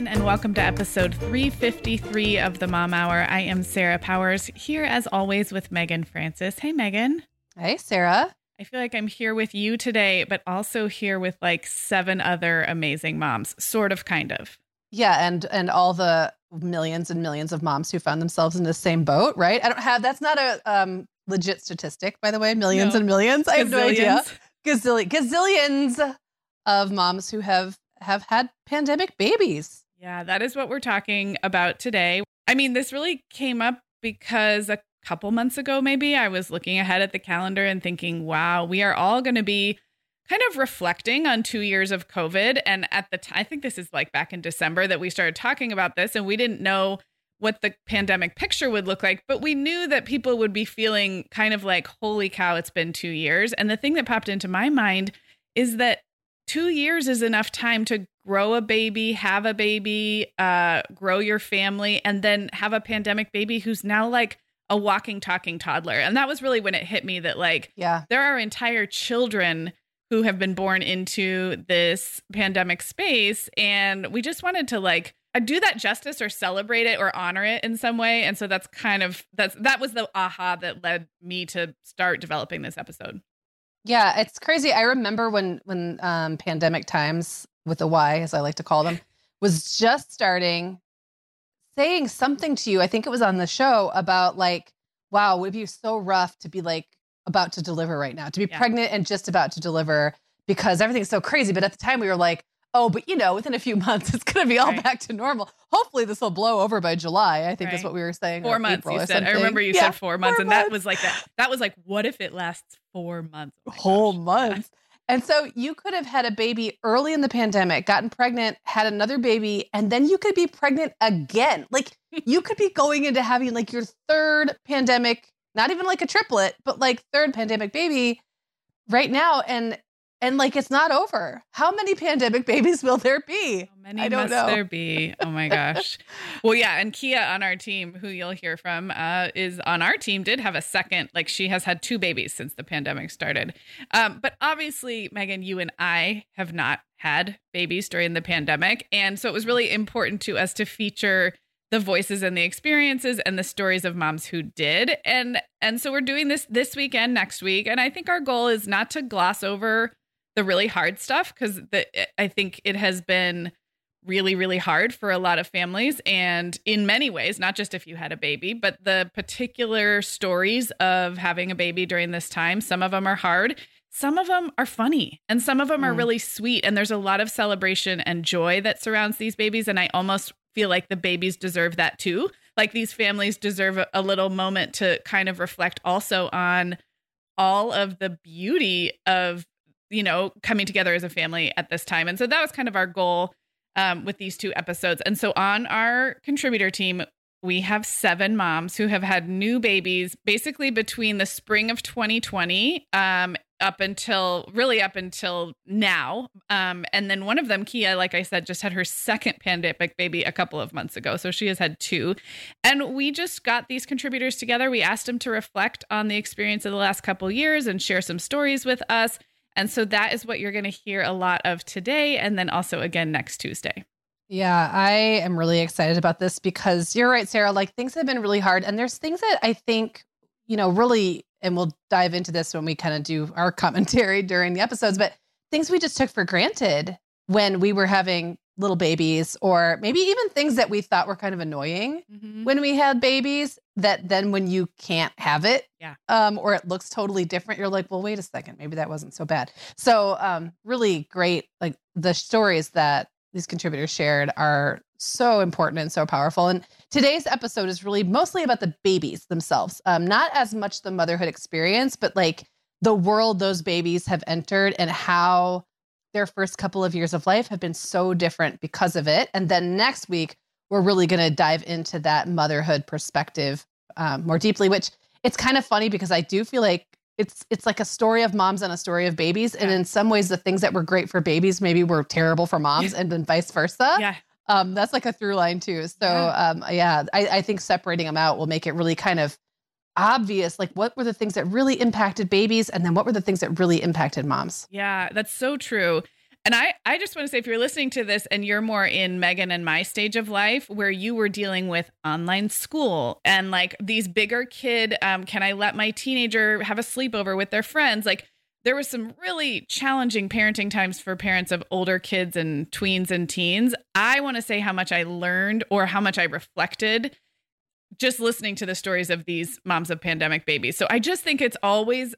Everyone, and welcome to episode 353 of the Mom Hour. I am Sarah Powers, here as always with Meagan Francis. Hey, Meagan. Hey, Sarah. I feel like I'm here with you today, but also here with like seven other amazing moms, sort of, kind of. Yeah, and and all the millions and millions of moms who found themselves in the same boat, right? I don't have that's not a um, legit statistic, by the way. Millions no. and millions. I have no idea. Gazillion, gazillions of moms who have have had pandemic babies. Yeah, that is what we're talking about today. I mean, this really came up because a couple months ago, maybe, I was looking ahead at the calendar and thinking, wow, we are all going to be kind of reflecting on two years of COVID. And at the time, I think this is like back in December that we started talking about this, and we didn't know what the pandemic picture would look like, but we knew that people would be feeling kind of like, holy cow, it's been two years. And the thing that popped into my mind is that two years is enough time to grow a baby, have a baby, uh, grow your family, and then have a pandemic baby who's now like a walking, talking toddler. And that was really when it hit me that, like, yeah, there are entire children who have been born into this pandemic space. And we just wanted to, like, uh, do that justice or celebrate it or honor it in some way. And so that's kind of that's that was the aha that led me to start developing this episode. Yeah, it's crazy. I remember when when um pandemic times with a Y as I like to call them was just starting saying something to you. I think it was on the show about like, wow, would be so rough to be like about to deliver right now, to be yeah. pregnant and just about to deliver because everything's so crazy. But at the time, we were like, oh, but you know, within a few months, it's going to be all right. back to normal. Hopefully, this will blow over by July. I think right. that's what we were saying. Four months. you said. I remember you yeah, said four months, four and months. that was like that. That was like, what if it lasts four months? Oh Whole gosh. months. And so you could have had a baby early in the pandemic, gotten pregnant, had another baby, and then you could be pregnant again. Like you could be going into having like your third pandemic, not even like a triplet, but like third pandemic baby right now. And and like it's not over. How many pandemic babies will there be? How many I don't must know. there be? Oh my gosh. well, yeah, and Kia on our team, who you'll hear from, uh, is on our team. Did have a second, like she has had two babies since the pandemic started. Um, but obviously, Meagan, you and I have not had babies during the pandemic, and so it was really important to us to feature the voices and the experiences and the stories of moms who did and and so we're doing this this weekend next week and i think our goal is not to gloss over the really hard stuff because I think it has been really, really hard for a lot of families. And in many ways, not just if you had a baby, but the particular stories of having a baby during this time, some of them are hard. Some of them are funny and some of them mm. are really sweet. And there's a lot of celebration and joy that surrounds these babies. And I almost feel like the babies deserve that too. Like these families deserve a, a little moment to kind of reflect also on all of the beauty of you know, coming together as a family at this time. And so that was kind of our goal um, with these two episodes. And so on our contributor team, we have seven moms who have had new babies basically between the spring of 2020 um, up until really up until now. Um, and then one of them, Kia, like I said, just had her second pandemic baby a couple of months ago. So she has had two. And we just got these contributors together. We asked them to reflect on the experience of the last couple years and share some stories with us. And so that is what you're going to hear a lot of today and then also again next Tuesday. Yeah, I am really excited about this because you're right, Sarah. Like things have been really hard. And there's things that I think, you know, really, and we'll dive into this when we kind of do our commentary during the episodes, but things we just took for granted when we were having little babies, or maybe even things that we thought were kind of annoying mm-hmm. when we had babies, that then when you can't have it, yeah, um, or it looks totally different, you're like, well, wait a second, maybe that wasn't so bad. So, um, really great, like the stories that these contributors shared are so important and so powerful. And today's episode is really mostly about the babies themselves, um, not as much the motherhood experience, but like the world those babies have entered and how their first couple of years of life have been so different because of it. And then next week, we're really going to dive into that motherhood perspective um, more deeply, which it's kind of funny because I do feel like it's it's like a story of moms and a story of babies. Yeah. and in some ways the things that were great for babies maybe were terrible for moms and then vice versa. Yeah. Um, that's like a through line too. So yeah, um, yeah I, I think separating them out will make it really kind of obvious like what were the things that really impacted babies and then what were the things that really impacted moms yeah that's so true and I, I just want to say, if you're listening to this and you're more in Meagan and my stage of life where you were dealing with online school and like these bigger kid, um, can I let my teenager have a sleepover with their friends? Like there was some really challenging parenting times for parents of older kids and tweens and teens. I want to say how much I learned or how much I reflected just listening to the stories of these moms of pandemic babies. So I just think it's always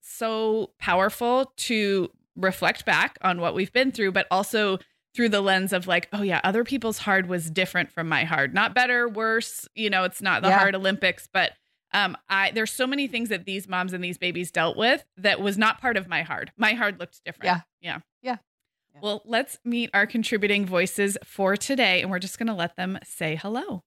so powerful to reflect back on what we've been through, but also through the lens of like, oh yeah, other people's hard was different from my hard. Not better, worse, you know, it's not the yeah. hard Olympics, but um I there's so many things that these moms and these babies dealt with that was not part of my hard. My hard looked different. Yeah. Yeah. Yeah. yeah. Well, let's meet our contributing voices for today and we're just going to let them say hello.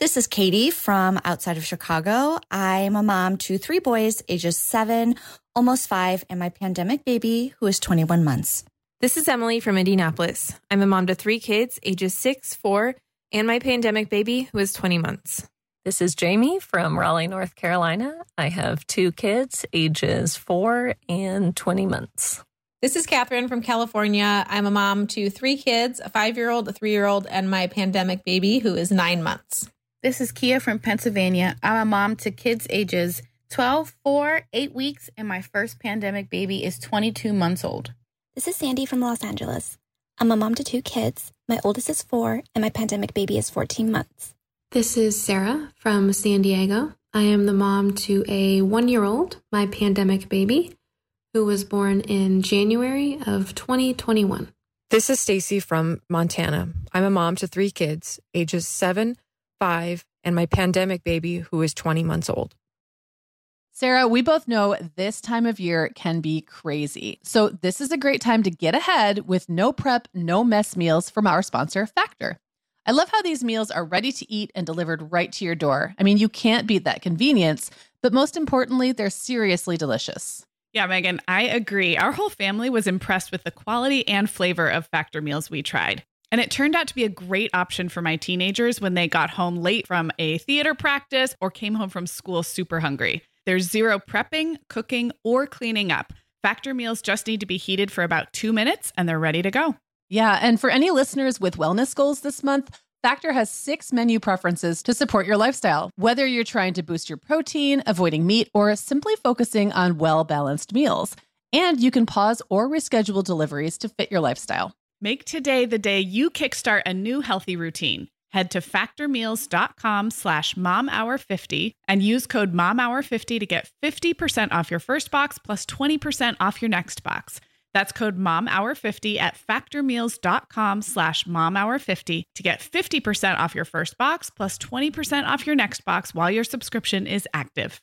This is Katie from outside of Chicago. I'm a mom to three boys, ages seven, almost five, and my pandemic baby, who is 21 months. This is Emily from Indianapolis. I'm a mom to three kids, ages six, four, and my pandemic baby, who is 20 months. This is Jamie from Raleigh, North Carolina. I have two kids, ages four and 20 months. This is Catherine from California. I'm a mom to three kids a five year old, a three year old, and my pandemic baby, who is nine months. This is Kia from Pennsylvania. I'm a mom to kids ages 12, 4, 8 weeks, and my first pandemic baby is 22 months old. This is Sandy from Los Angeles. I'm a mom to two kids. My oldest is 4, and my pandemic baby is 14 months. This is Sarah from San Diego. I am the mom to a one year old, my pandemic baby, who was born in January of 2021. This is Stacy from Montana. I'm a mom to three kids, ages 7, five, and my pandemic baby, who is 20 months old. Sarah, we both know this time of year can be crazy. So, this is a great time to get ahead with no prep, no mess meals from our sponsor, Factor. I love how these meals are ready to eat and delivered right to your door. I mean, you can't beat that convenience, but most importantly, they're seriously delicious. Yeah, Meagan, I agree. Our whole family was impressed with the quality and flavor of Factor meals we tried. And it turned out to be a great option for my teenagers when they got home late from a theater practice or came home from school super hungry. There's zero prepping, cooking, or cleaning up. Factor meals just need to be heated for about two minutes and they're ready to go. Yeah. And for any listeners with wellness goals this month, Factor has six menu preferences to support your lifestyle, whether you're trying to boost your protein, avoiding meat, or simply focusing on well balanced meals. And you can pause or reschedule deliveries to fit your lifestyle. Make today the day you kickstart a new healthy routine. Head to factormeals.com slash momhour50 and use code momhour50 to get 50% off your first box plus 20% off your next box. That's code momhour50 at factormeals.com slash momhour50 to get 50% off your first box plus 20% off your next box while your subscription is active.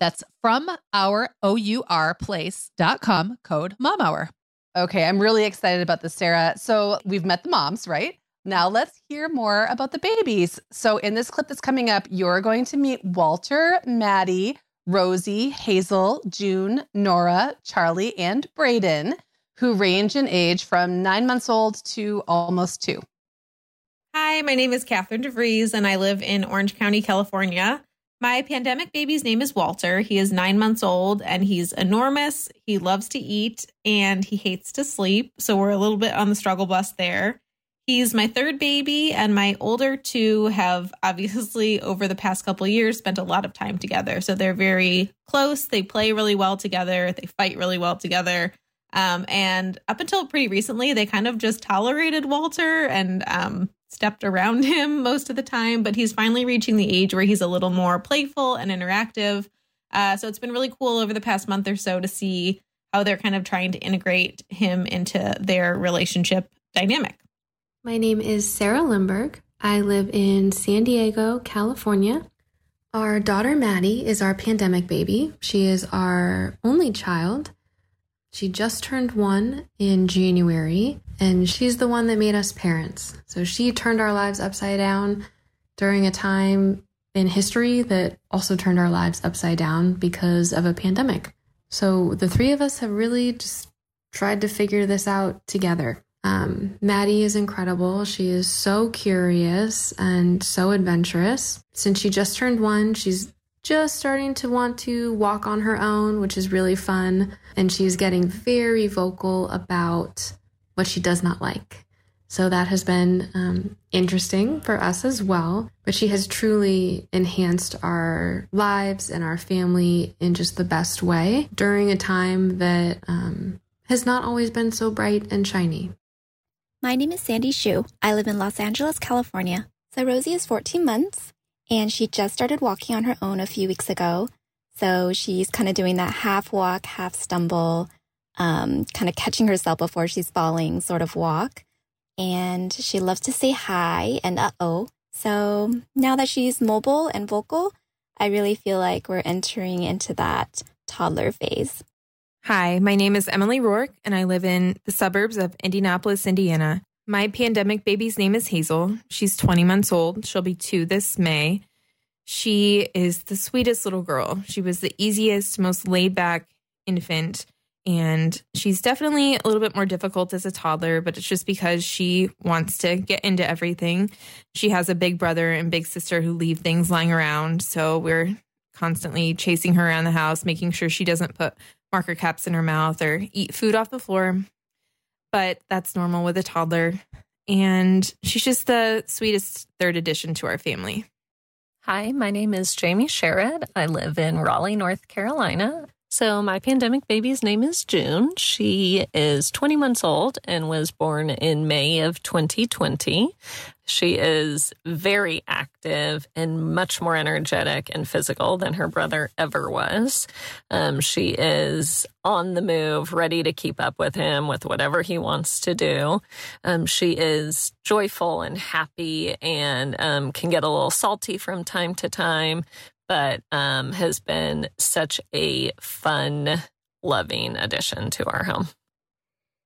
That's from our O-U-R place.com code mom hour. Okay, I'm really excited about this, Sarah. So we've met the moms, right? Now let's hear more about the babies. So in this clip that's coming up, you're going to meet Walter, Maddie, Rosie, Hazel, June, Nora, Charlie, and Braden, who range in age from nine months old to almost two. Hi, my name is Catherine DeVries, and I live in Orange County, California. My pandemic baby's name is Walter. He is nine months old and he's enormous. He loves to eat and he hates to sleep. So we're a little bit on the struggle bus there. He's my third baby, and my older two have obviously, over the past couple years, spent a lot of time together. So they're very close. They play really well together. They fight really well together. Um, and up until pretty recently, they kind of just tolerated Walter and um, stepped around him most of the time, but he's finally reaching the age where he's a little more playful and interactive. Uh, so it's been really cool over the past month or so to see how they're kind of trying to integrate him into their relationship dynamic. My name is Sarah Lindberg. I live in San Diego, California. Our daughter Maddie is our pandemic baby. She is our only child. She just turned one in January, and she's the one that made us parents. So she turned our lives upside down during a time in history that also turned our lives upside down because of a pandemic. So the three of us have really just tried to figure this out together. Um, Maddie is incredible. She is so curious and so adventurous. Since she just turned one, she's just starting to want to walk on her own, which is really fun. And she's getting very vocal about what she does not like. So that has been um, interesting for us as well. But she has truly enhanced our lives and our family in just the best way during a time that um, has not always been so bright and shiny. My name is Sandy Shu. I live in Los Angeles, California. So Rosie is 14 months and she just started walking on her own a few weeks ago. So she's kind of doing that half walk, half stumble, um, kind of catching herself before she's falling sort of walk. And she loves to say hi and uh oh. So now that she's mobile and vocal, I really feel like we're entering into that toddler phase. Hi, my name is Emily Rourke, and I live in the suburbs of Indianapolis, Indiana. My pandemic baby's name is Hazel. She's 20 months old. She'll be two this May. She is the sweetest little girl. She was the easiest, most laid back infant. And she's definitely a little bit more difficult as a toddler, but it's just because she wants to get into everything. She has a big brother and big sister who leave things lying around. So we're constantly chasing her around the house, making sure she doesn't put marker caps in her mouth or eat food off the floor. But that's normal with a toddler. And she's just the sweetest third addition to our family. Hi, my name is Jamie Sherrod. I live in Raleigh, North Carolina. So, my pandemic baby's name is June. She is 20 months old and was born in May of 2020. She is very active and much more energetic and physical than her brother ever was. Um, she is on the move, ready to keep up with him with whatever he wants to do. Um, she is joyful and happy and um, can get a little salty from time to time, but um, has been such a fun, loving addition to our home.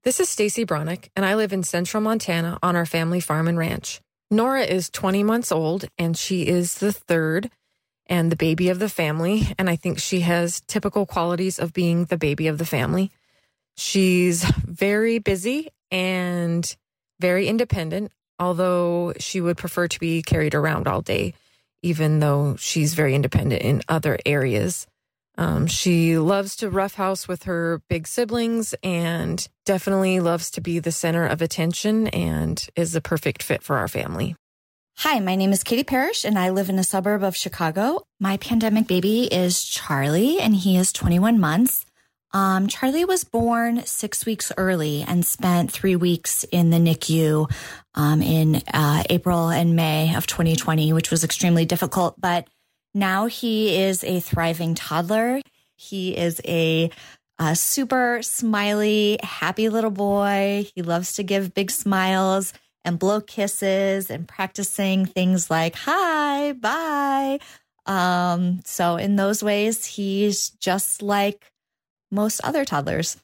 This is Stacy Bronick, and I live in central Montana on our family farm and ranch. Nora is 20 months old, and she is the third and the baby of the family. And I think she has typical qualities of being the baby of the family. She's very busy and very independent, although she would prefer to be carried around all day even though she's very independent in other areas. Um, she loves to roughhouse with her big siblings and definitely loves to be the center of attention and is the perfect fit for our family. Hi, my name is Katie Parrish and I live in a suburb of Chicago. My pandemic baby is Charlie and he is 21 months. Um, Charlie was born six weeks early and spent three weeks in the NICU um, in uh, April and May of 2020, which was extremely difficult. But now he is a thriving toddler. He is a, a super smiley, happy little boy. He loves to give big smiles and blow kisses and practicing things like hi, bye. Um, so in those ways, he's just like most other toddlers.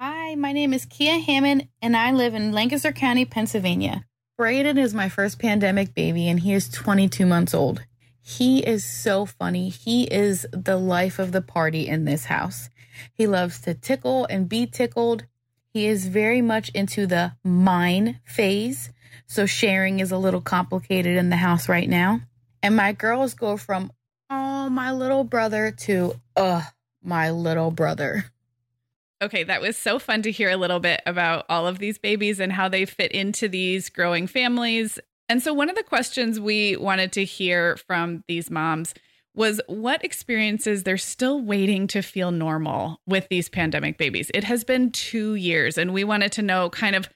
Hi, my name is Kia Hammond, and I live in Lancaster County, Pennsylvania. Braden is my first pandemic baby, and he is 22 months old. He is so funny. He is the life of the party in this house. He loves to tickle and be tickled. He is very much into the mine phase, so sharing is a little complicated in the house right now. And my girls go from, oh, my little brother to, ugh, my little brother. Okay, that was so fun to hear a little bit about all of these babies and how they fit into these growing families. And so, one of the questions we wanted to hear from these moms was what experiences they're still waiting to feel normal with these pandemic babies. It has been two years, and we wanted to know kind of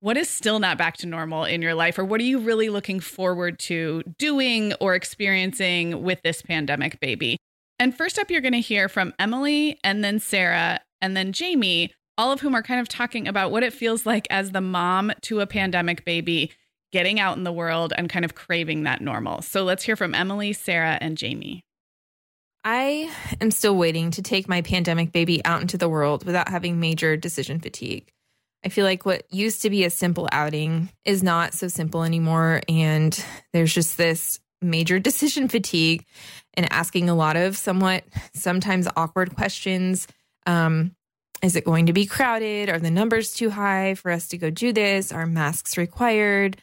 what is still not back to normal in your life, or what are you really looking forward to doing or experiencing with this pandemic baby? And first up, you're going to hear from Emily and then Sarah and then Jamie, all of whom are kind of talking about what it feels like as the mom to a pandemic baby getting out in the world and kind of craving that normal. So let's hear from Emily, Sarah, and Jamie. I am still waiting to take my pandemic baby out into the world without having major decision fatigue. I feel like what used to be a simple outing is not so simple anymore. And there's just this major decision fatigue and asking a lot of somewhat sometimes awkward questions um, is it going to be crowded? Are the numbers too high for us to go do this? Are masks required?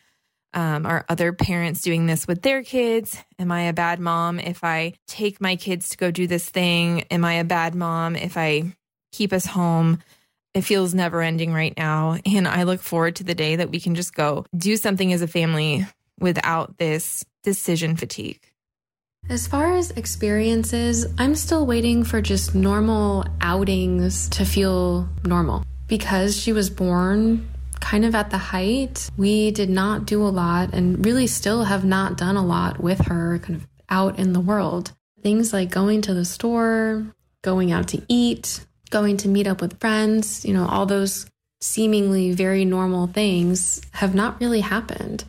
Um, are other parents doing this with their kids? Am I a bad mom if I take my kids to go do this thing? Am I a bad mom if I keep us home? It feels never ending right now. And I look forward to the day that we can just go do something as a family without this decision fatigue. As far as experiences, I'm still waiting for just normal outings to feel normal. Because she was born kind of at the height, we did not do a lot and really still have not done a lot with her kind of out in the world. Things like going to the store, going out to eat, going to meet up with friends, you know, all those seemingly very normal things have not really happened.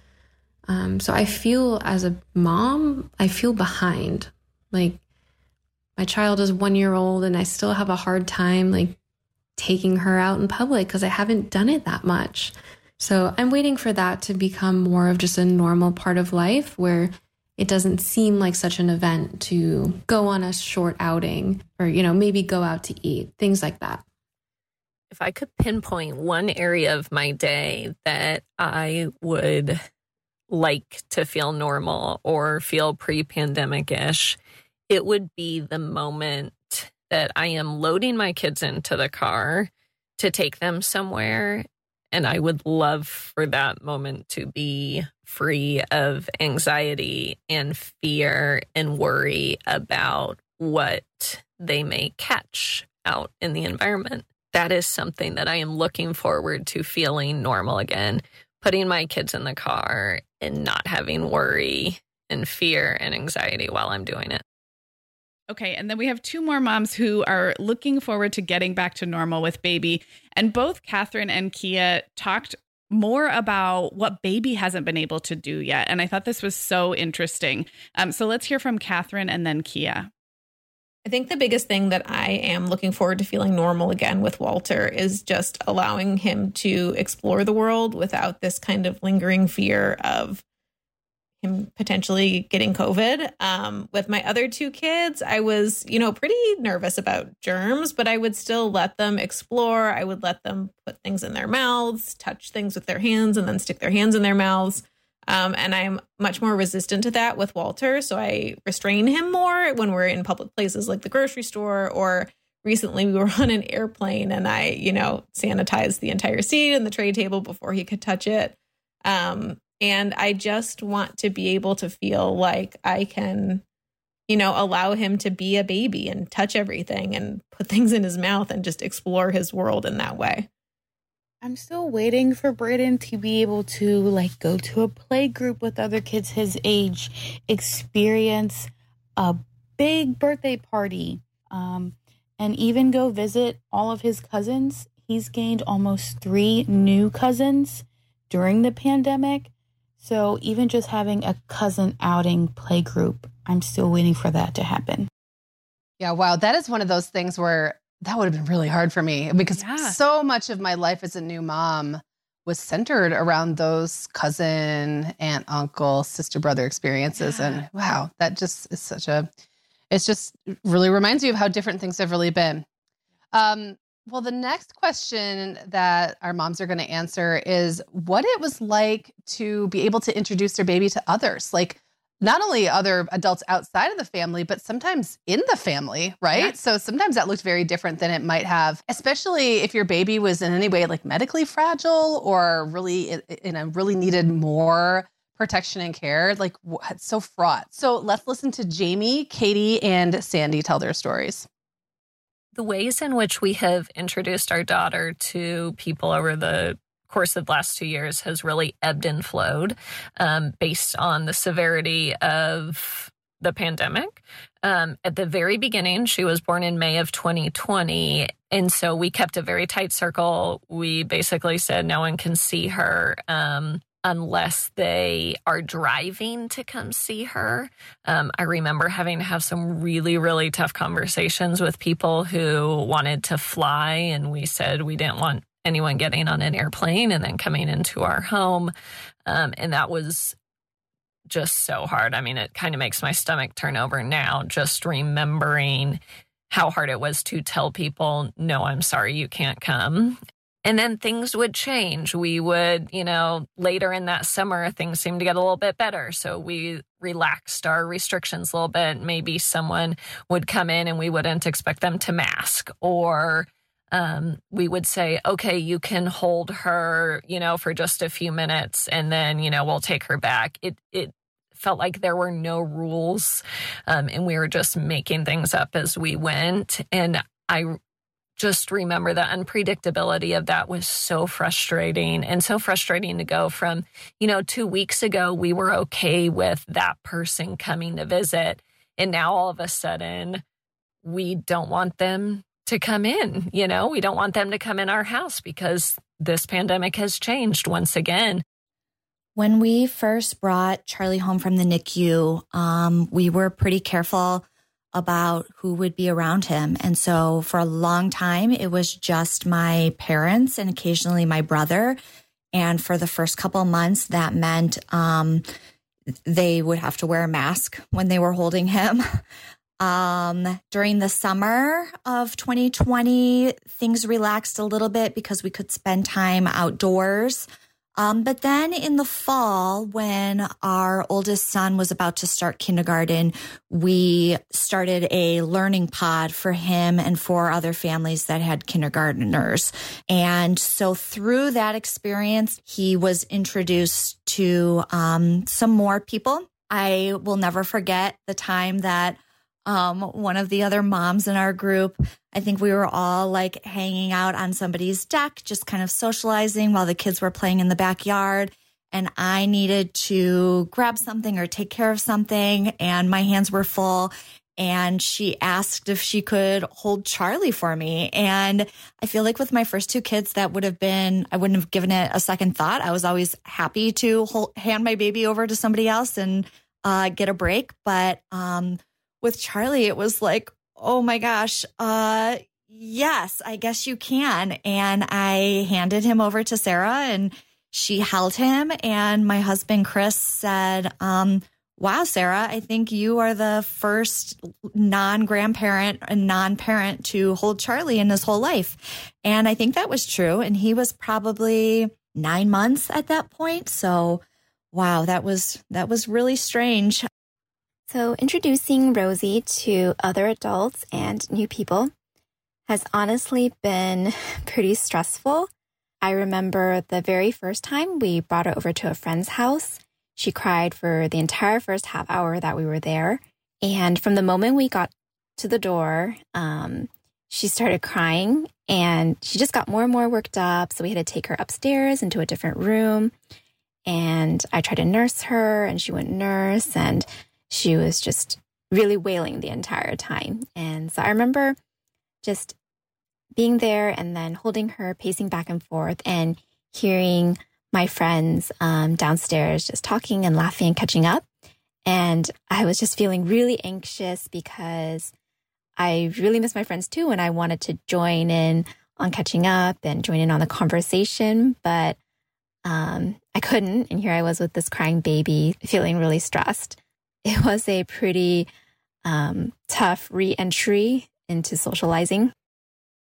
Um, so I feel as a mom, I feel behind. Like my child is one year old and I still have a hard time like taking her out in public because I haven't done it that much. So I'm waiting for that to become more of just a normal part of life where it doesn't seem like such an event to go on a short outing or, you know, maybe go out to eat, things like that. If I could pinpoint one area of my day that I would like to feel normal or feel pre pandemic ish, it would be the moment that I am loading my kids into the car to take them somewhere. And I would love for that moment to be free of anxiety and fear and worry about what they may catch out in the environment. That is something that I am looking forward to feeling normal again, putting my kids in the car and not having worry and fear and anxiety while I'm doing it. Okay, and then we have two more moms who are looking forward to getting back to normal with baby. And both Catherine and Kia talked more about what baby hasn't been able to do yet. And I thought this was so interesting. Um, so let's hear from Catherine and then Kia. I think the biggest thing that I am looking forward to feeling normal again with Walter is just allowing him to explore the world without this kind of lingering fear of him potentially getting COVID. Um, with my other two kids, I was, you know, pretty nervous about germs, but I would still let them explore. I would let them put things in their mouths, touch things with their hands, and then stick their hands in their mouths. Um, and I'm much more resistant to that with Walter. So I restrain him more when we're in public places like the grocery store or recently we were on an airplane and I, you know, sanitized the entire seat and the tray table before he could touch it. Um, and I just want to be able to feel like I can, you know, allow him to be a baby and touch everything and put things in his mouth and just explore his world in that way. I'm still waiting for Braden to be able to like go to a play group with other kids his age, experience a big birthday party, um, and even go visit all of his cousins. He's gained almost three new cousins during the pandemic. So even just having a cousin outing play group, I'm still waiting for that to happen. Yeah, wow. That is one of those things where that would have been really hard for me because Yeah. so much of my life as a new mom was centered around those cousin, aunt, uncle, sister, brother experiences. And wow, that just is such a, it's just really reminds you of how different things have really been. Um, well, the next question that our moms are going to answer is what it was like to be able to introduce their baby to others. Like, not only other adults outside of the family, but sometimes in the family, right? Yeah. So sometimes that looked very different than it might have, especially if your baby was in any way like medically fragile or really in, in a really needed more protection and care. Like, it's so fraught. So let's listen to Jamie, Katie, and Sandy tell their stories. the ways in which we have introduced our daughter to people over the course of the last two years has really ebbed and flowed um, based on the severity of the pandemic. Um, at the very beginning, she was born in May of 2020. And so we kept a very tight circle. We basically said no one can see her. Um, unless they are driving to come see her. Um, I remember having to have some really, really tough conversations with people who wanted to fly, and we said we didn't want anyone getting on an airplane and then coming into our home. Um, and that was just so hard. I mean, it kind of makes my stomach turn over now, just remembering how hard it was to tell people, no, I'm sorry, you can't come. And then things would change. We would, you know, later in that summer, things seemed to get a little bit better. So we relaxed our restrictions a little bit. Maybe someone would come in and we wouldn't expect them to mask, or um, we would say, okay, you can hold her, you know, for just a few minutes and then, you know, we'll take her back. It, it, felt like there were no rules um, and we were just making things up as we went and i just remember the unpredictability of that was so frustrating and so frustrating to go from, you know, two weeks ago, we were okay with that person coming to visit. And now all of a sudden, we don't want them to come in. You know, we don't want them to come in our house because this pandemic has changed once again. When we first brought Charlie home from the NICU, um, we were pretty careful about who would be around him. And so for a long time, it was just my parents and occasionally my brother. And for the first couple months, that meant um, they would have to wear a mask when they were holding him. Um, during the summer of 2020, things relaxed a little bit because we could spend time outdoors. Um, but then in the fall, when our oldest son was about to start kindergarten, we started a learning pod for him and for other families that had kindergarteners. And so through that experience, he was introduced to um, some more people. I will never forget the time that um, one of the other moms in our group. I think we were all like hanging out on somebody's deck, just kind of socializing while the kids were playing in the backyard. And I needed to grab something or take care of something, and my hands were full. And she asked if she could hold Charlie for me. And I feel like with my first two kids, that would have been, I wouldn't have given it a second thought. I was always happy to hold, hand my baby over to somebody else and uh, get a break. But um, with Charlie, it was like, oh my gosh, uh, yes, I guess you can. And I handed him over to Sarah and she held him. And my husband, Chris, said, um, Wow, Sarah, I think you are the first non grandparent and non parent to hold Charlie in his whole life. And I think that was true. And he was probably nine months at that point. So, wow, that was, that was really strange. So, introducing Rosie to other adults and new people has honestly been pretty stressful. I remember the very first time we brought her over to a friend's house she cried for the entire first half hour that we were there. And from the moment we got to the door, um, she started crying and she just got more and more worked up. So we had to take her upstairs into a different room. And I tried to nurse her and she wouldn't nurse. And she was just really wailing the entire time. And so I remember just being there and then holding her, pacing back and forth, and hearing my friends um, downstairs just talking and laughing and catching up. And I was just feeling really anxious because I really miss my friends too. And I wanted to join in on catching up and join in on the conversation, but um, I couldn't. And here I was with this crying baby, feeling really stressed. It was a pretty um, tough re entry into socializing.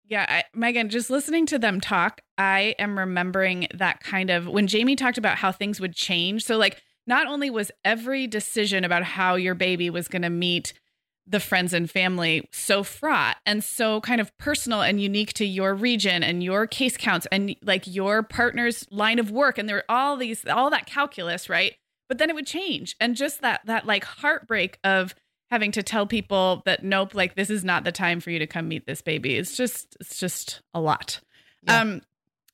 Yeah, I, Meagan, just listening to them talk, I am remembering that kind of when Jamie talked about how things would change. So, like, not only was every decision about how your baby was going to meet the friends and family so fraught and so kind of personal and unique to your region and your case counts and like your partner's line of work and there were all these all that calculus right but then it would change and just that that like heartbreak of having to tell people that nope like this is not the time for you to come meet this baby it's just it's just a lot yeah. um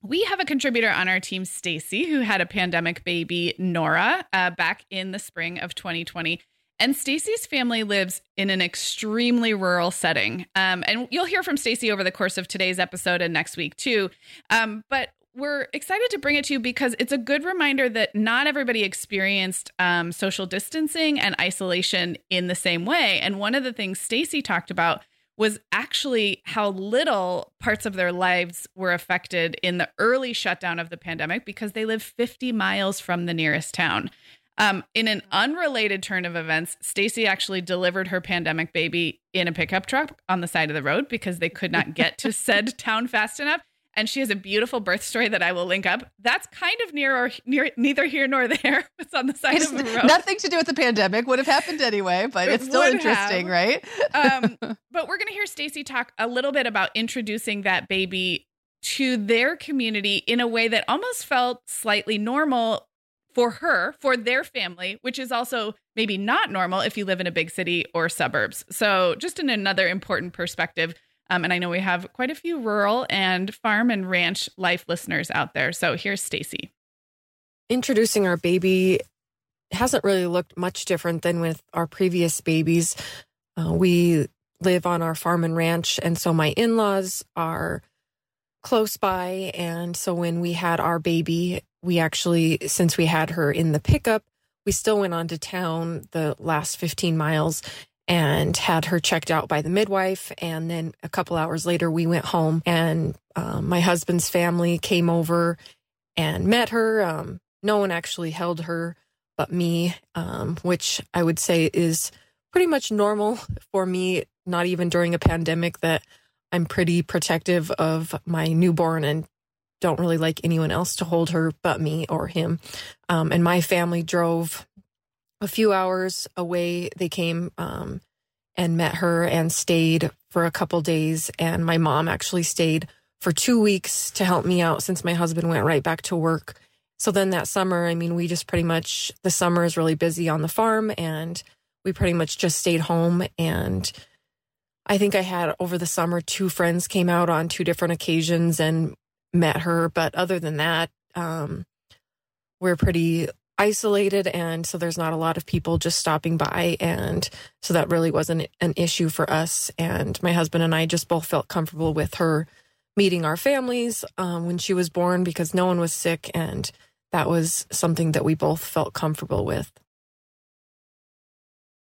we have a contributor on our team stacy who had a pandemic baby nora uh, back in the spring of 2020 and Stacy's family lives in an extremely rural setting. Um, and you'll hear from Stacy over the course of today's episode and next week too. Um, but we're excited to bring it to you because it's a good reminder that not everybody experienced um, social distancing and isolation in the same way. And one of the things Stacy talked about was actually how little parts of their lives were affected in the early shutdown of the pandemic because they live 50 miles from the nearest town. Um, in an unrelated turn of events, Stacy actually delivered her pandemic baby in a pickup truck on the side of the road because they could not get to said town fast enough and she has a beautiful birth story that I will link up. That's kind of near or near neither here nor there. It's on the side it's of the road. Nothing to do with the pandemic. Would have happened anyway, but it it's still interesting, have. right? um, but we're going to hear Stacy talk a little bit about introducing that baby to their community in a way that almost felt slightly normal for her, for their family, which is also maybe not normal if you live in a big city or suburbs. So, just in another important perspective um, and I know we have quite a few rural and farm and ranch life listeners out there. So here's Stacy. Introducing our baby hasn't really looked much different than with our previous babies. Uh, we live on our farm and ranch, and so my in laws are close by. And so when we had our baby, we actually, since we had her in the pickup, we still went on to town the last 15 miles and had her checked out by the midwife. And then a couple hours later, we went home and um, my husband's family came over and met her. Um, no one actually held her but me, um, which I would say is pretty much normal for me, not even during a pandemic, that I'm pretty protective of my newborn and don't really like anyone else to hold her but me or him. Um, and my family drove a few hours away. They came um, and met her and stayed for a couple days. And my mom actually stayed for two weeks to help me out since my husband went right back to work. So then that summer, I mean, we just pretty much, the summer is really busy on the farm and we pretty much just stayed home. And I think I had over the summer, two friends came out on two different occasions and met her. But other than that, um, we're pretty isolated. And so there's not a lot of people just stopping by. And so that really wasn't an issue for us. And my husband and I just both felt comfortable with her meeting our families um, when she was born because no one was sick. And that was something that we both felt comfortable with.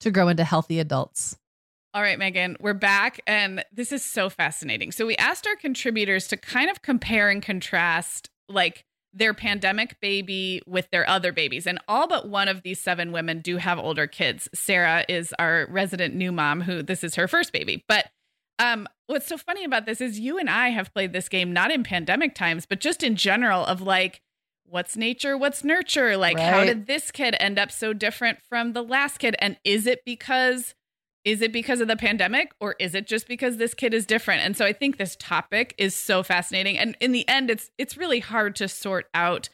to grow into healthy adults. All right, Meagan, we're back, and this is so fascinating. So, we asked our contributors to kind of compare and contrast like their pandemic baby with their other babies. And all but one of these seven women do have older kids. Sarah is our resident new mom, who this is her first baby. But um, what's so funny about this is you and I have played this game not in pandemic times, but just in general of like, what's nature, what's nurture? Like, right. how did this kid end up so different from the last kid? And is it because is it because of the pandemic or is it just because this kid is different? And so I think this topic is so fascinating. And in the end, it's it's really hard to sort out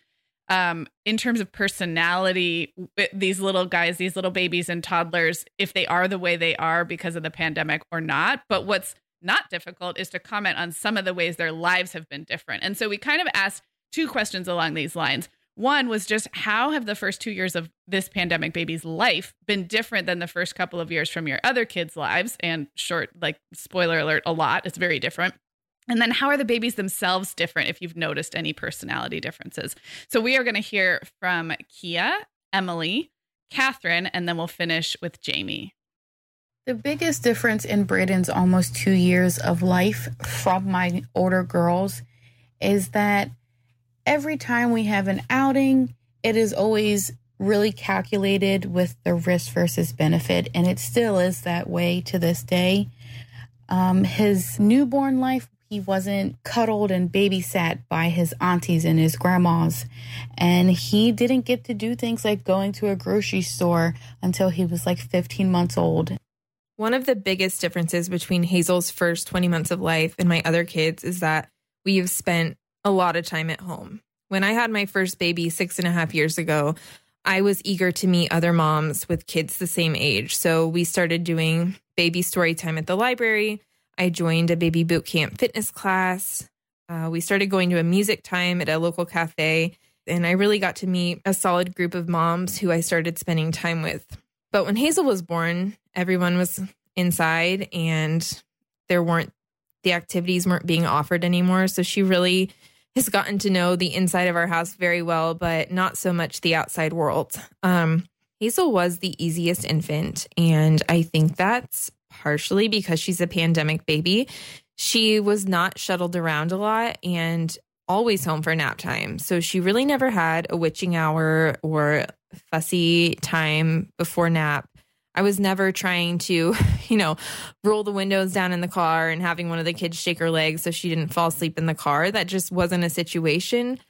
um, in terms of personality, these little guys, these little babies and toddlers, if they are the way they are because of the pandemic or not. But what's not difficult is to comment on some of the ways their lives have been different. And so we kind of asked two questions along these lines. One was just how have the first two years of this pandemic baby's life been different than the first couple of years from your other kids' lives? And short, like, spoiler alert, a lot. It's very different. And then how are the babies themselves different if you've noticed any personality differences? So we are going to hear from Kia, Emily, Catherine, and then we'll finish with Jamie. The biggest difference in Braden's almost two years of life from my older girls is that every time we have an outing, it is always really calculated with the risk versus benefit. And it still is that way to this day. Um, his newborn life he wasn't cuddled and babysat by his aunties and his grandmas. And he didn't get to do things like going to a grocery store until he was like 15 months old. One of the biggest differences between Hazel's first 20 months of life and my other kids is that we've spent a lot of time at home. When I had my first baby six and a half years ago, I was eager to meet other moms with kids the same age. So we started doing baby story time at the library. I joined a baby boot camp fitness class. Uh, we started going to a music time at a local cafe. And I really got to meet a solid group of moms who I started spending time with. But when Hazel was born, everyone was inside and there weren't the activities weren't being offered anymore. So she really has gotten to know the inside of our house very well, but not so much the outside world. Um, Hazel was the easiest infant. And I think that's partially because she's a pandemic baby. She was not shuttled around a lot and always home for nap time. So she really never had a witching hour or fussy time before nap. I was never trying to, you know, roll the windows down in the car and having one of the kids shake her legs so she didn't fall asleep in the car. That just wasn't a situation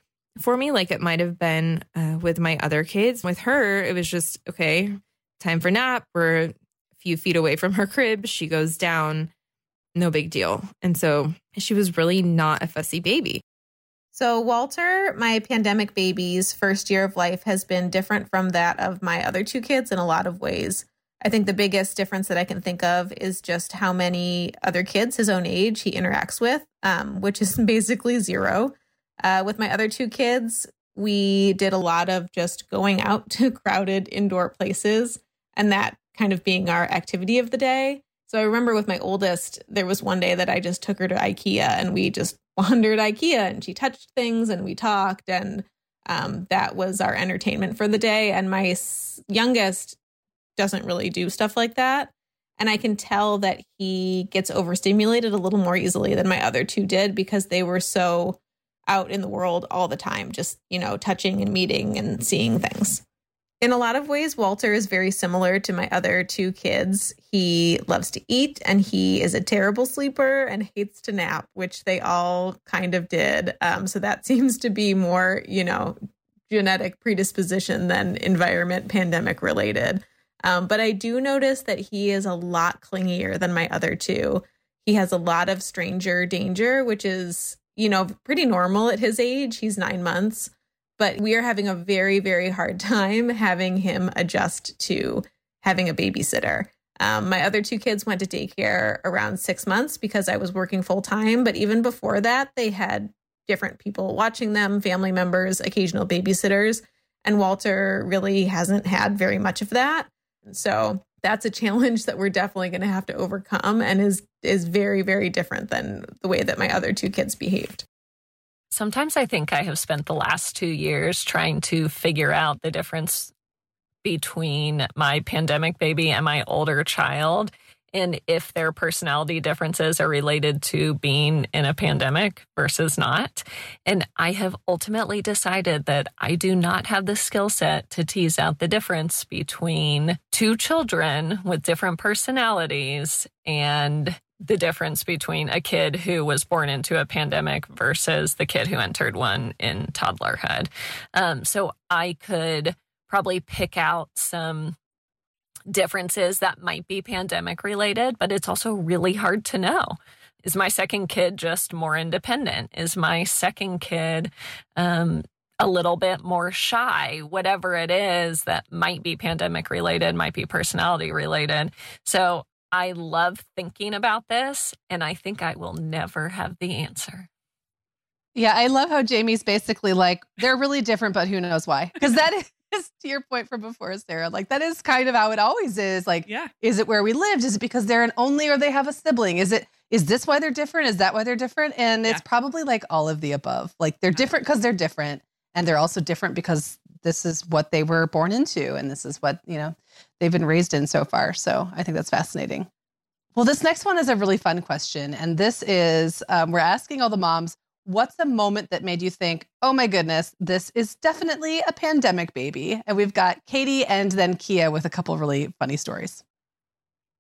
for me like it might have been uh, with my other kids. With her, it was just, okay, time for nap. We're a few feet away from her crib. She goes down, no big deal. And so she was really not a fussy baby. So, Walter, my pandemic baby's first year of life has been different from that of my other two kids in a lot of ways. I think the biggest difference that I can think of is just how many other kids his own age he interacts with, um, which is basically zero. Uh, with my other two kids, we did a lot of just going out to crowded indoor places and that kind of being our activity of the day. So I remember with my oldest, there was one day that I just took her to IKEA and we just wandered IKEA and she touched things and we talked and um, that was our entertainment for the day. And my youngest doesn't really do stuff like that. And I can tell that he gets overstimulated a little more easily than my other two did because they were so out in the world all the time, just, you know, touching and meeting and seeing things. In a lot of ways, Walter is very similar to my other two kids. He loves to eat and he is a terrible sleeper and hates to nap, which they all kind of did. Um, so that seems to be more, you know, genetic predisposition than environment pandemic related. Um, but I do notice that he is a lot clingier than my other two. He has a lot of stranger danger, which is, you know, pretty normal at his age. He's nine months but we are having a very, very hard time having him adjust to having a babysitter. Um, my other two kids went to daycare around six months because I was working full time. But even before that, they had different people watching them, family members, occasional babysitters. And Walter really hasn't had very much of that. So that's a challenge that we're definitely going to have to overcome and is is very very different than the way that my other two kids behaved. Sometimes I think I have spent the last two years trying to figure out the difference between my pandemic baby and my older child and if their personality differences are related to being in a pandemic versus not. And I have ultimately decided that I do not have the skill set to tease out the difference between two children with different personalities and the difference between a kid who was born into a pandemic versus the kid who entered one in toddlerhood. Um, so I could probably pick out some differences that might be pandemic related, but it's also really hard to know. Is my second kid just more independent? Is my second kid um, a little bit more shy? Whatever it is that might be pandemic related, might be personality related. So I love thinking about this, and I think I will never have the answer. Yeah, I love how Jamie's basically like, they're really different, but who knows why? Because that is to your point from before, Sarah. Like, that is kind of how it always is. Like, yeah. is it where we lived? Is it because they're an only or they have a sibling? Is it, is this why they're different? Is that why they're different? And yeah. it's probably like all of the above. Like, they're different because they're different. And they're also different because this is what they were born into. And this is what, you know, they've been raised in so far. So I think that's fascinating. Well, this next one is a really fun question. And this is um, we're asking all the moms, what's a moment that made you think, oh my goodness, this is definitely a pandemic baby? And we've got Katie and then Kia with a couple really funny stories.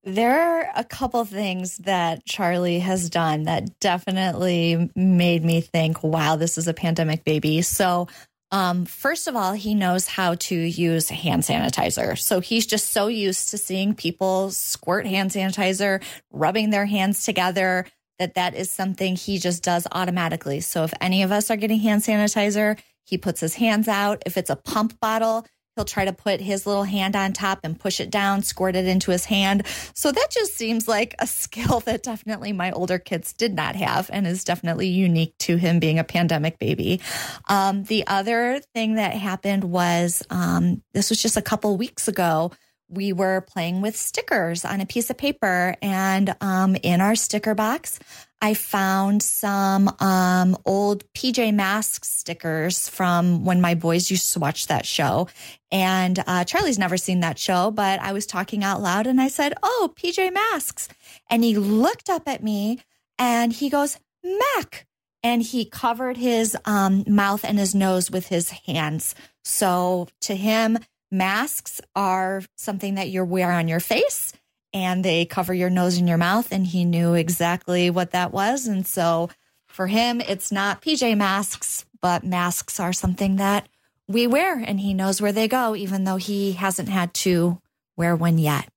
There are a couple things that Charlie has done that definitely made me think, wow, this is a pandemic baby. So um, first of all, he knows how to use hand sanitizer. So he's just so used to seeing people squirt hand sanitizer, rubbing their hands together, that that is something he just does automatically. So if any of us are getting hand sanitizer, He puts his hands out. If it's a pump bottle, he'll try to put his little hand on top and push it down, squirt it into his hand. So that just seems like a skill that definitely my older kids did not have and is definitely unique to him being a pandemic baby. Um, the other thing that happened was um, this was just a couple weeks ago we were playing with stickers on a piece of paper. And um, in our sticker box, I found some um, old PJ Masks stickers from when my boys used to watch that show. And uh, Charlie's never seen that show, but I was talking out loud and I said, Oh, PJ Masks. And he looked up at me and he goes, Mac. And he covered his um, mouth and his nose with his hands. So to him, masks are something that you wear on your face and they cover your nose and your mouth. And he knew exactly what that was. And so for him, it's not PJ masks, but masks are something that we wear and he knows where they go, even though he hasn't had to wear one yet.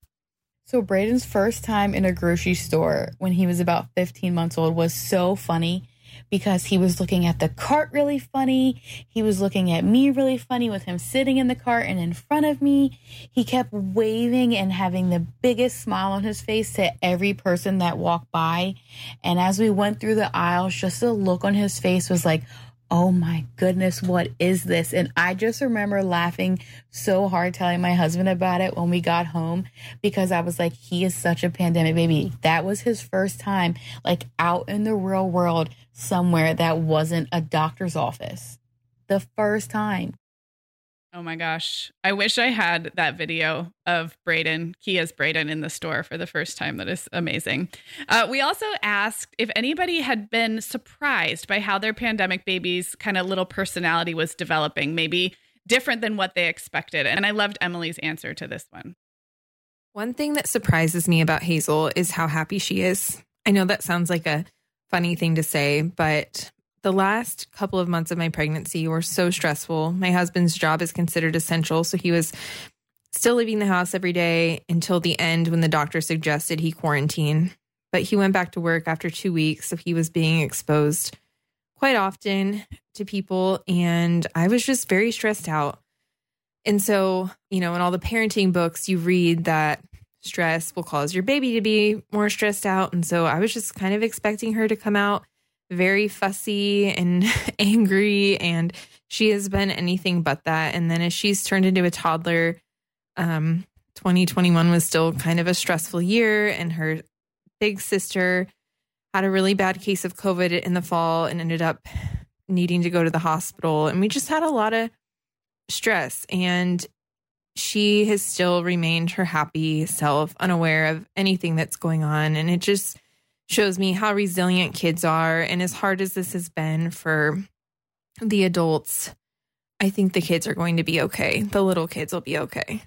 So, Braden's first time in a grocery store when he was about 15 months old was so funny because he was looking at the cart really funny. He was looking at me really funny with him sitting in the cart and in front of me. He kept waving and having the biggest smile on his face to every person that walked by. And as we went through the aisles, just the look on his face was like, oh my goodness, what is this? And I just remember laughing so hard telling my husband about it when we got home because I was like, he is such a pandemic baby. That was his first time, like out in the real world somewhere that wasn't a doctor's office. The first time. Oh my gosh. I wish I had that video of Braden, Kia's Braden in the store for the first time. That is amazing. Uh, we also asked if anybody had been surprised by how their pandemic baby's kind of little personality was developing, maybe different than what they expected. And I loved Emily's answer to this one. One thing that surprises me about Hazel is how happy she is. I know that sounds like a funny thing to say, but the last couple of months of my pregnancy were so stressful. My husband's job is considered essential, so he was still leaving the house every day until the end when the doctor suggested he quarantine. But he went back to work after two weeks, so he was being exposed quite often to people, and I was just very stressed out. And so, you know, in all the parenting books, you read that stress will cause your baby to be more stressed out. And so I was just kind of expecting her to come out very fussy and angry and she has been anything but that. And then as she's turned into a toddler um 2021 was still kind of a stressful year and her big sister had a really bad case of covid in the fall and ended up needing to go to the hospital. And we just had a lot of stress and she has still remained her happy self unaware of anything that's going on. And it just shows me how resilient kids are. And as hard as this has been for the adults, I think the kids are going to be okay. The little kids will be okay.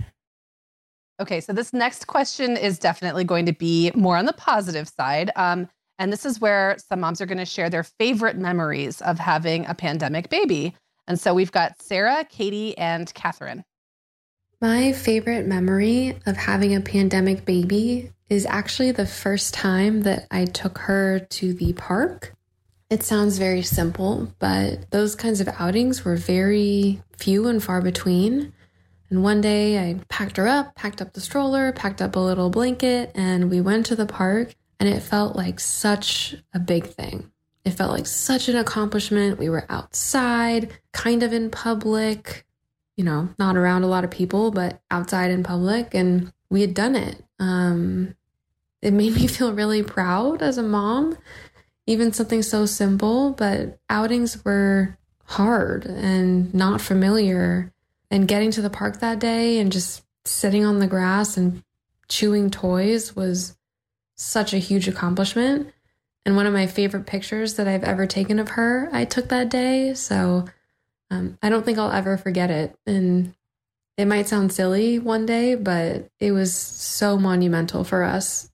Okay, so this next question is definitely going to be more on the positive side. Um, and this is where some moms are going to share their favorite memories of having a pandemic baby. And so we've got Sarah, Katie, and Catherine. My favorite memory of having a pandemic baby is actually the first time that I took her to the park. It sounds very simple, but those kinds of outings were very few and far between. And one day I packed her up, packed up the stroller, packed up a little blanket, and we went to the park. And it felt like such a big thing. It felt like such an accomplishment. We were outside, kind of in public you know, not around a lot of people, but outside in public. And we had done it. Um, it made me feel really proud as a mom, even something so simple, but outings were hard and not familiar. And getting to the park that day and just sitting on the grass and chewing toys was such a huge accomplishment. And one of my favorite pictures that I've ever taken of her, I took that day. So um, I don't think I'll ever forget it. And it might sound silly one day, but it was so monumental for us.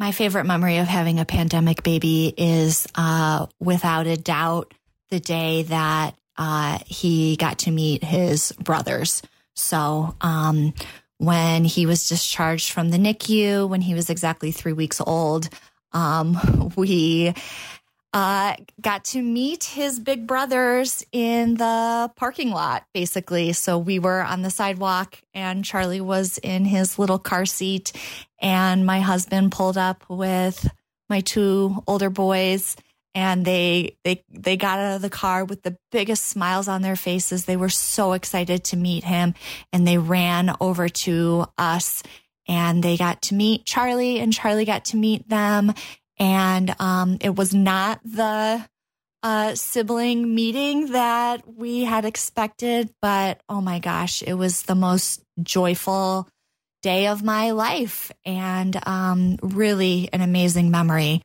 My favorite memory of having a pandemic baby is uh, without a doubt the day that uh, he got to meet his brothers. So, um, when he was discharged from the NICU, when he was exactly three weeks old, um, we uh, got to meet his big brothers in the parking lot, basically. So we were on the sidewalk, and Charlie was in his little car seat, and my husband pulled up with my two older boys and they they they got out of the car with the biggest smiles on their faces. They were so excited to meet him and they ran over to us and they got to meet charlie and charlie got to meet them. And um, it was not the uh, sibling meeting that we had expected but oh my gosh it was the most joyful day of my life and um, really an amazing memory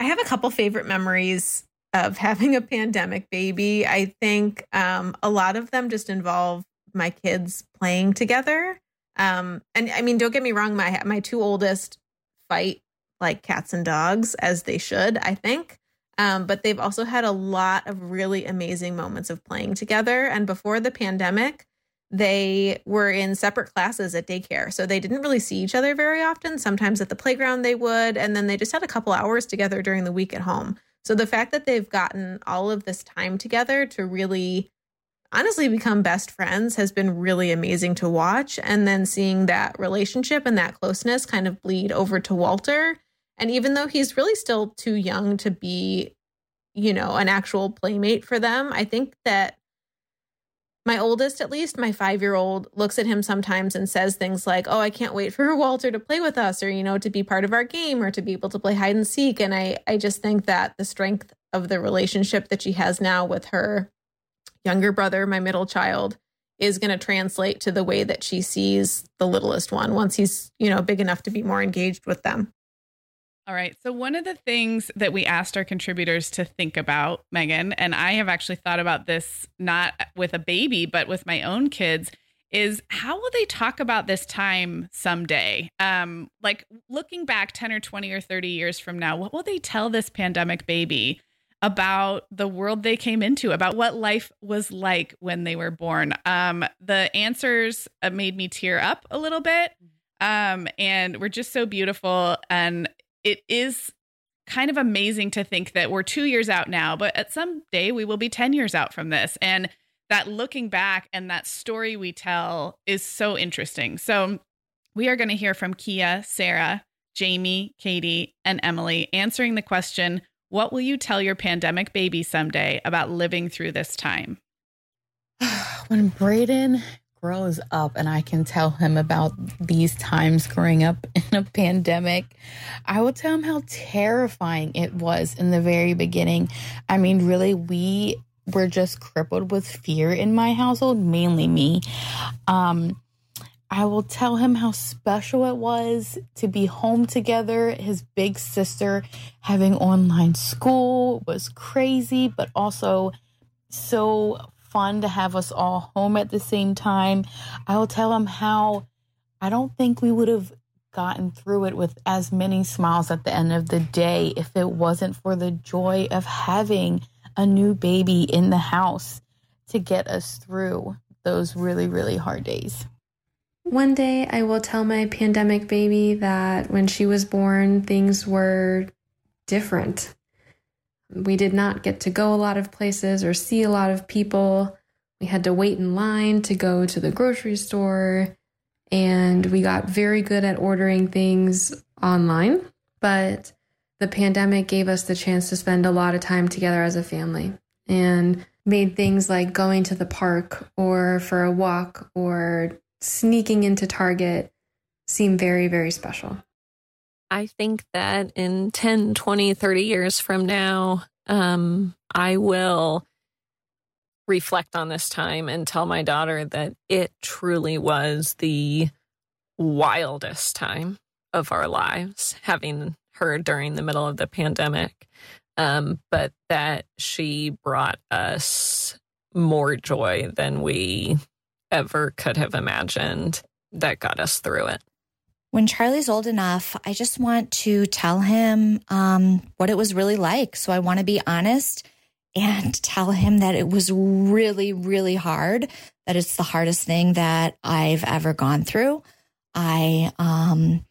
I have a couple favorite memories of having a pandemic baby. I think um, a lot of them just involve my kids playing together. Um, and I mean, don't get me wrong, my my two oldest fight like cats and dogs as they should, I think. Um, but they've also had a lot of really amazing moments of playing together. And before the pandemic, they were in separate classes at daycare. So they didn't really see each other very often. Sometimes at the playground they would, and then they just had a couple hours together during the week at home. So the fact that they've gotten all of this time together to really honestly become best friends has been really amazing to watch. And then seeing that relationship and that closeness kind of bleed over to Walter. And even though he's really still too young to be, you know, an actual playmate for them, I think that my oldest, at least, my five year old, looks at him sometimes and says things like, Oh, I can't wait for Walter to play with us or, you know, to be part of our game or to be able to play hide and seek. And I, I just think that the strength of the relationship that she has now with her younger brother, my middle child, is going to translate to the way that she sees the littlest one once he's, you know, big enough to be more engaged with them. All right. So, one of the things that we asked our contributors to think about, Meagan, and I have actually thought about this not with a baby, but with my own kids, is how will they talk about this time someday? Um, like looking back 10 or 20 or 30 years from now, what will they tell this pandemic baby about the world they came into, about what life was like when they were born? Um, the answers uh, made me tear up a little bit um, and we're just so beautiful. And it is kind of amazing to think that we're two years out now, but at some day we will be 10 years out from this. And that looking back and that story we tell is so interesting. So we are going to hear from Kia, Sarah, Jamie, Katie, and Emily answering the question What will you tell your pandemic baby someday about living through this time? when Braden grows up and I can tell him about these times growing up in a pandemic, I will tell him how terrifying it was in the very beginning. I mean, really, we were just crippled with fear in my household, mainly me. Um, I will tell him how special it was to be home together. His big sister having online school was crazy, but also so fun to have us all home at the same time. I will tell him how I don't think we would have gotten through it with as many smiles at the end of the day if it wasn't for the joy of having a new baby in the house to get us through those really, really hard days. One day I will tell my pandemic baby that when she was born, things were different. We did not get to go a lot of places or see a lot of people. We had to wait in line to go to the grocery store. And we got very good at ordering things online. But the pandemic gave us the chance to spend a lot of time together as a family and made things like going to the park or for a walk or sneaking into Target seem very, very special. I think that in 10, 20, 30 years from now, um, I will reflect on this time and tell my daughter that it truly was the wildest time of our lives, having her during the middle of the pandemic. Um, but that she brought us more joy than we ever could have imagined that got us through it when Charlie's old enough, I just want to tell him um, what it was really like. So I want to be honest and tell him that it was really, really hard, that it's the hardest thing that I've ever gone through. I um,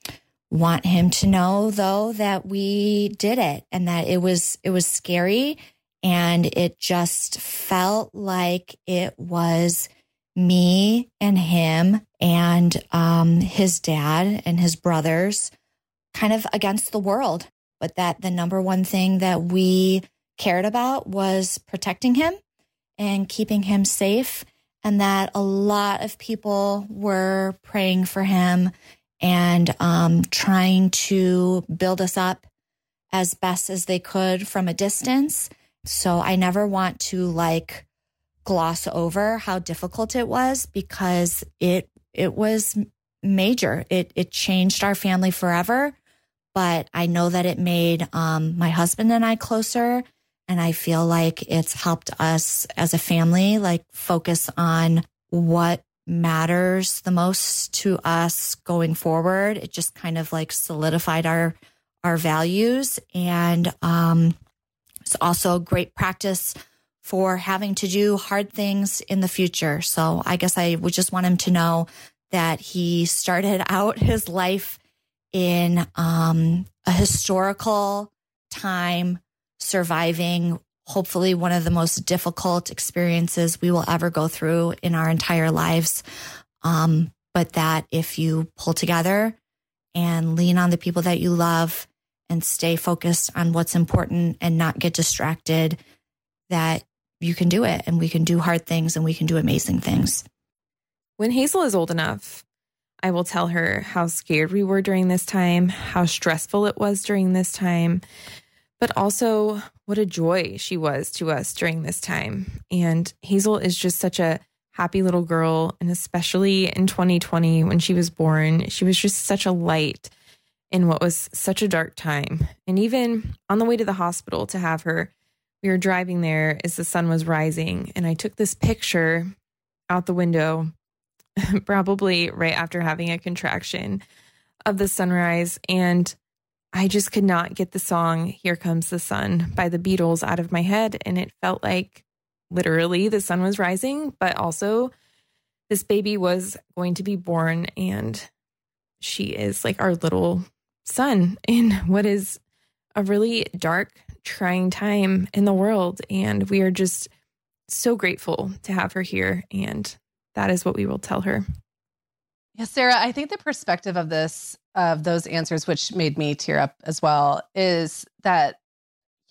want him to know though that we did it and that it was it was scary and it just felt like it was me and him and um, his dad and his brothers kind of against the world but that the number one thing that we cared about was protecting him and keeping him safe and that a lot of people were praying for him and um, trying to build us up as best as they could from a distance. So I never want to like gloss over how difficult it was because it it was major. It it changed our family forever. But I know that it made um, my husband and I closer, and I feel like it's helped us as a family like focus on what matters the most to us going forward. It just kind of like solidified our our values and um it's also a great practice for having to do hard things in the future. So I guess I would just want him to know that he started out his life in um, a historical time, surviving hopefully one of the most difficult experiences we will ever go through in our entire lives. Um, but that if you pull together and lean on the people that you love and stay focused on what's important and not get distracted, that you can do it and we can do hard things and we can do amazing things. When Hazel is old enough, I will tell her how scared we were during this time, how stressful it was during this time, but also what a joy she was to us during this time. And Hazel is just such a happy little girl. And especially in 2020, when she was born, she was just such a light in what was such a dark time. And even on the way to the hospital to have her, we were driving there as the sun was rising. And I took this picture out the window, probably right after having a contraction of the sunrise. And I just could not get the song Here Comes the Sun by the Beatles out of my head. And it felt like literally the sun was rising, but also this baby was going to be born. And she is like our little son in what is a really dark, trying time in the world. And we are just so grateful to have her here. And that is what we will tell her. Yeah, Sarah, I think the perspective of this, of those answers, which made me tear up as well, is that,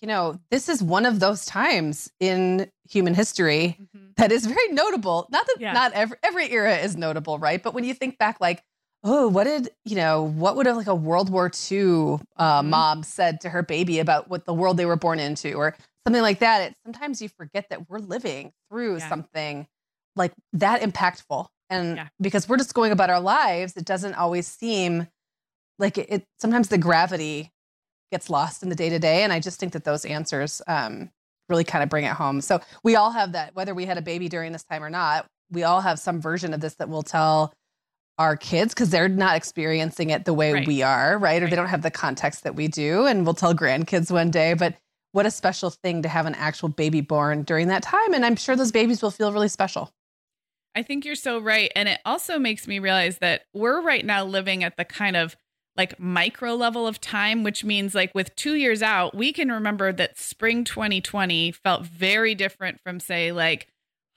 you know, this is one of those times in human history mm-hmm. that is very notable. Not that yeah. not every, every era is notable, right? But when you think back, like, oh, what did, you know, what would have like a World War II uh, mm-hmm. mom said to her baby about what the world they were born into or something like that? It, sometimes you forget that we're living through yeah. something like that impactful and yeah. because we're just going about our lives, it doesn't always seem like it, it sometimes the gravity gets lost in the day to day. And I just think that those answers um, really kind of bring it home. So we all have that, whether we had a baby during this time or not, we all have some version of this that we'll tell our kids because they're not experiencing it the way right. we are, right? Or right. they don't have the context that we do. And we'll tell grandkids one day. But what a special thing to have an actual baby born during that time. And I'm sure those babies will feel really special. I think you're so right. And it also makes me realize that we're right now living at the kind of like micro level of time, which means like with two years out, we can remember that spring 2020 felt very different from, say, like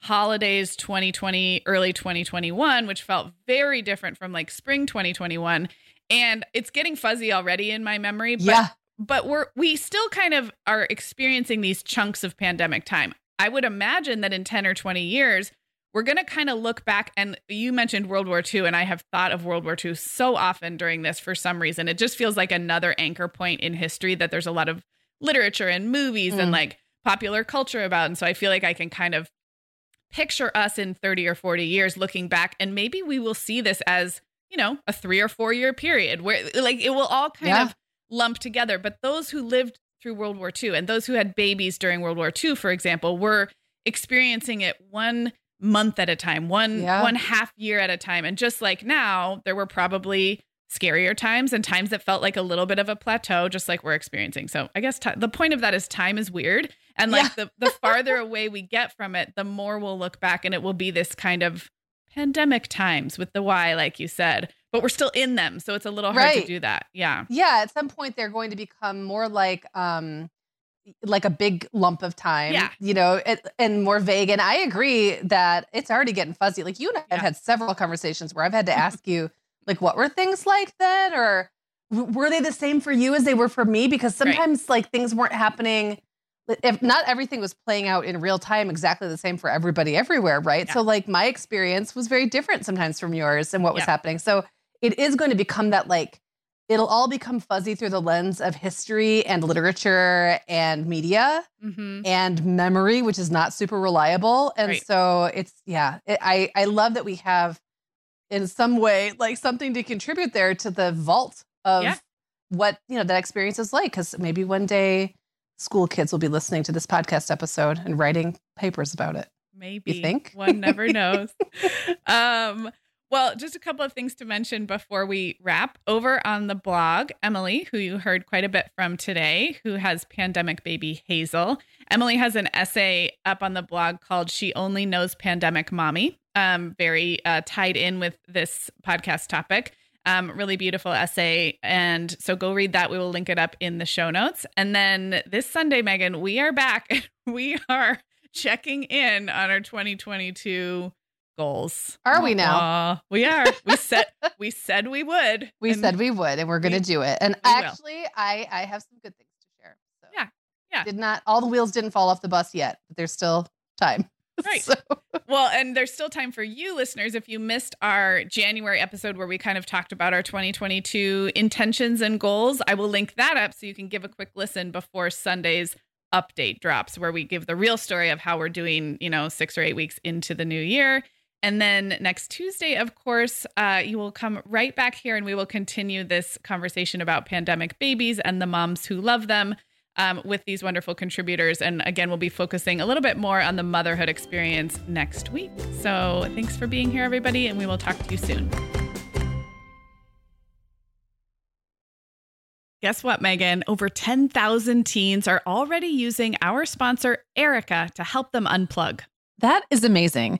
holidays 2020, early 2021, which felt very different from like spring 2021. And it's getting fuzzy already in my memory. But, yeah. But we're, we still kind of are experiencing these chunks of pandemic time. I would imagine that in 10 or 20 years, we're going to kind of look back and you mentioned World War II and I have thought of World War II so often during this for some reason. It just feels like another anchor point in history that there's a lot of literature and movies mm. and like popular culture about. And so I feel like I can kind of picture us in 30 or 40 years looking back and maybe we will see this as, you know, a 3 or 4 year period where like it will all kind yeah. of lump together. But those who lived through World War II and those who had babies during World War II, for example, were experiencing it one month at a time, one yeah. one half year at a time. And just like now, there were probably scarier times and times that felt like a little bit of a plateau, just like we're experiencing. So I guess t- the point of that is time is weird, and like yeah. the the farther away we get from it, the more we'll look back, and it will be this kind of pandemic times with the Y, like you said, but we're still in them. So it's a little hard Right. to do that. Yeah. Yeah, at some point they're going to become more like um like a big lump of time, Yeah. you know, it, and more vague. And I agree that it's already getting fuzzy. Like you and I have Yeah. had several conversations where I've had to ask you, like, what were things like then, or were they the same for you as they were for me? Because Right. sometimes like things weren't happening. If not everything was playing out in real time exactly the same for everybody everywhere, right? Yeah. So like my experience was very different sometimes from yours and what was Yeah. happening. So it is going to become that like it'll all become fuzzy through the lens of history and literature and media hmm and memory which is not super reliable and Right. so it's yeah it, i i love that we have in some way like something to contribute there to the vault of Yeah. what you know that experience is like because maybe one day school kids will be listening to this podcast episode and writing papers about it Maybe. You think? One never knows. um, well, just a couple of things to mention before we wrap. Over on the blog, Emily, who you heard quite a bit from today, who has pandemic baby Hazel. Emily has an essay up on the blog called She Only Knows Pandemic Mommy, um, very uh, tied in with this podcast topic. Um, really beautiful essay. And so go read that. We will link it up in the show notes. And then this Sunday, Meagan, we are back. we are checking in on our 2022 goals. Are we now? Aw, we are. We said we said we would. we said we would and we're going to do it and will. actually i i have some good things to share so Yeah, yeah. did not all the wheels didn't fall off the bus yet but there's still time Right. So- Well, and there's still time for you listeners if you missed our January episode where we kind of talked about our 2022 intentions and goals. I will link that up so you can give a quick listen before Sunday's update drops where we give the real story of how we're doing, you know, 6 or 8 weeks into the new year. And then next Tuesday, of course, uh, you will come right back here and we will continue this conversation about pandemic babies and the moms who love them um, with these wonderful contributors. And again, we'll be focusing a little bit more on the motherhood experience next week. So thanks for being here, everybody, and we will talk to you soon. Guess what, Meagan? Over 10,000 teens are already using our sponsor, Erika, to help them unplug. That is amazing.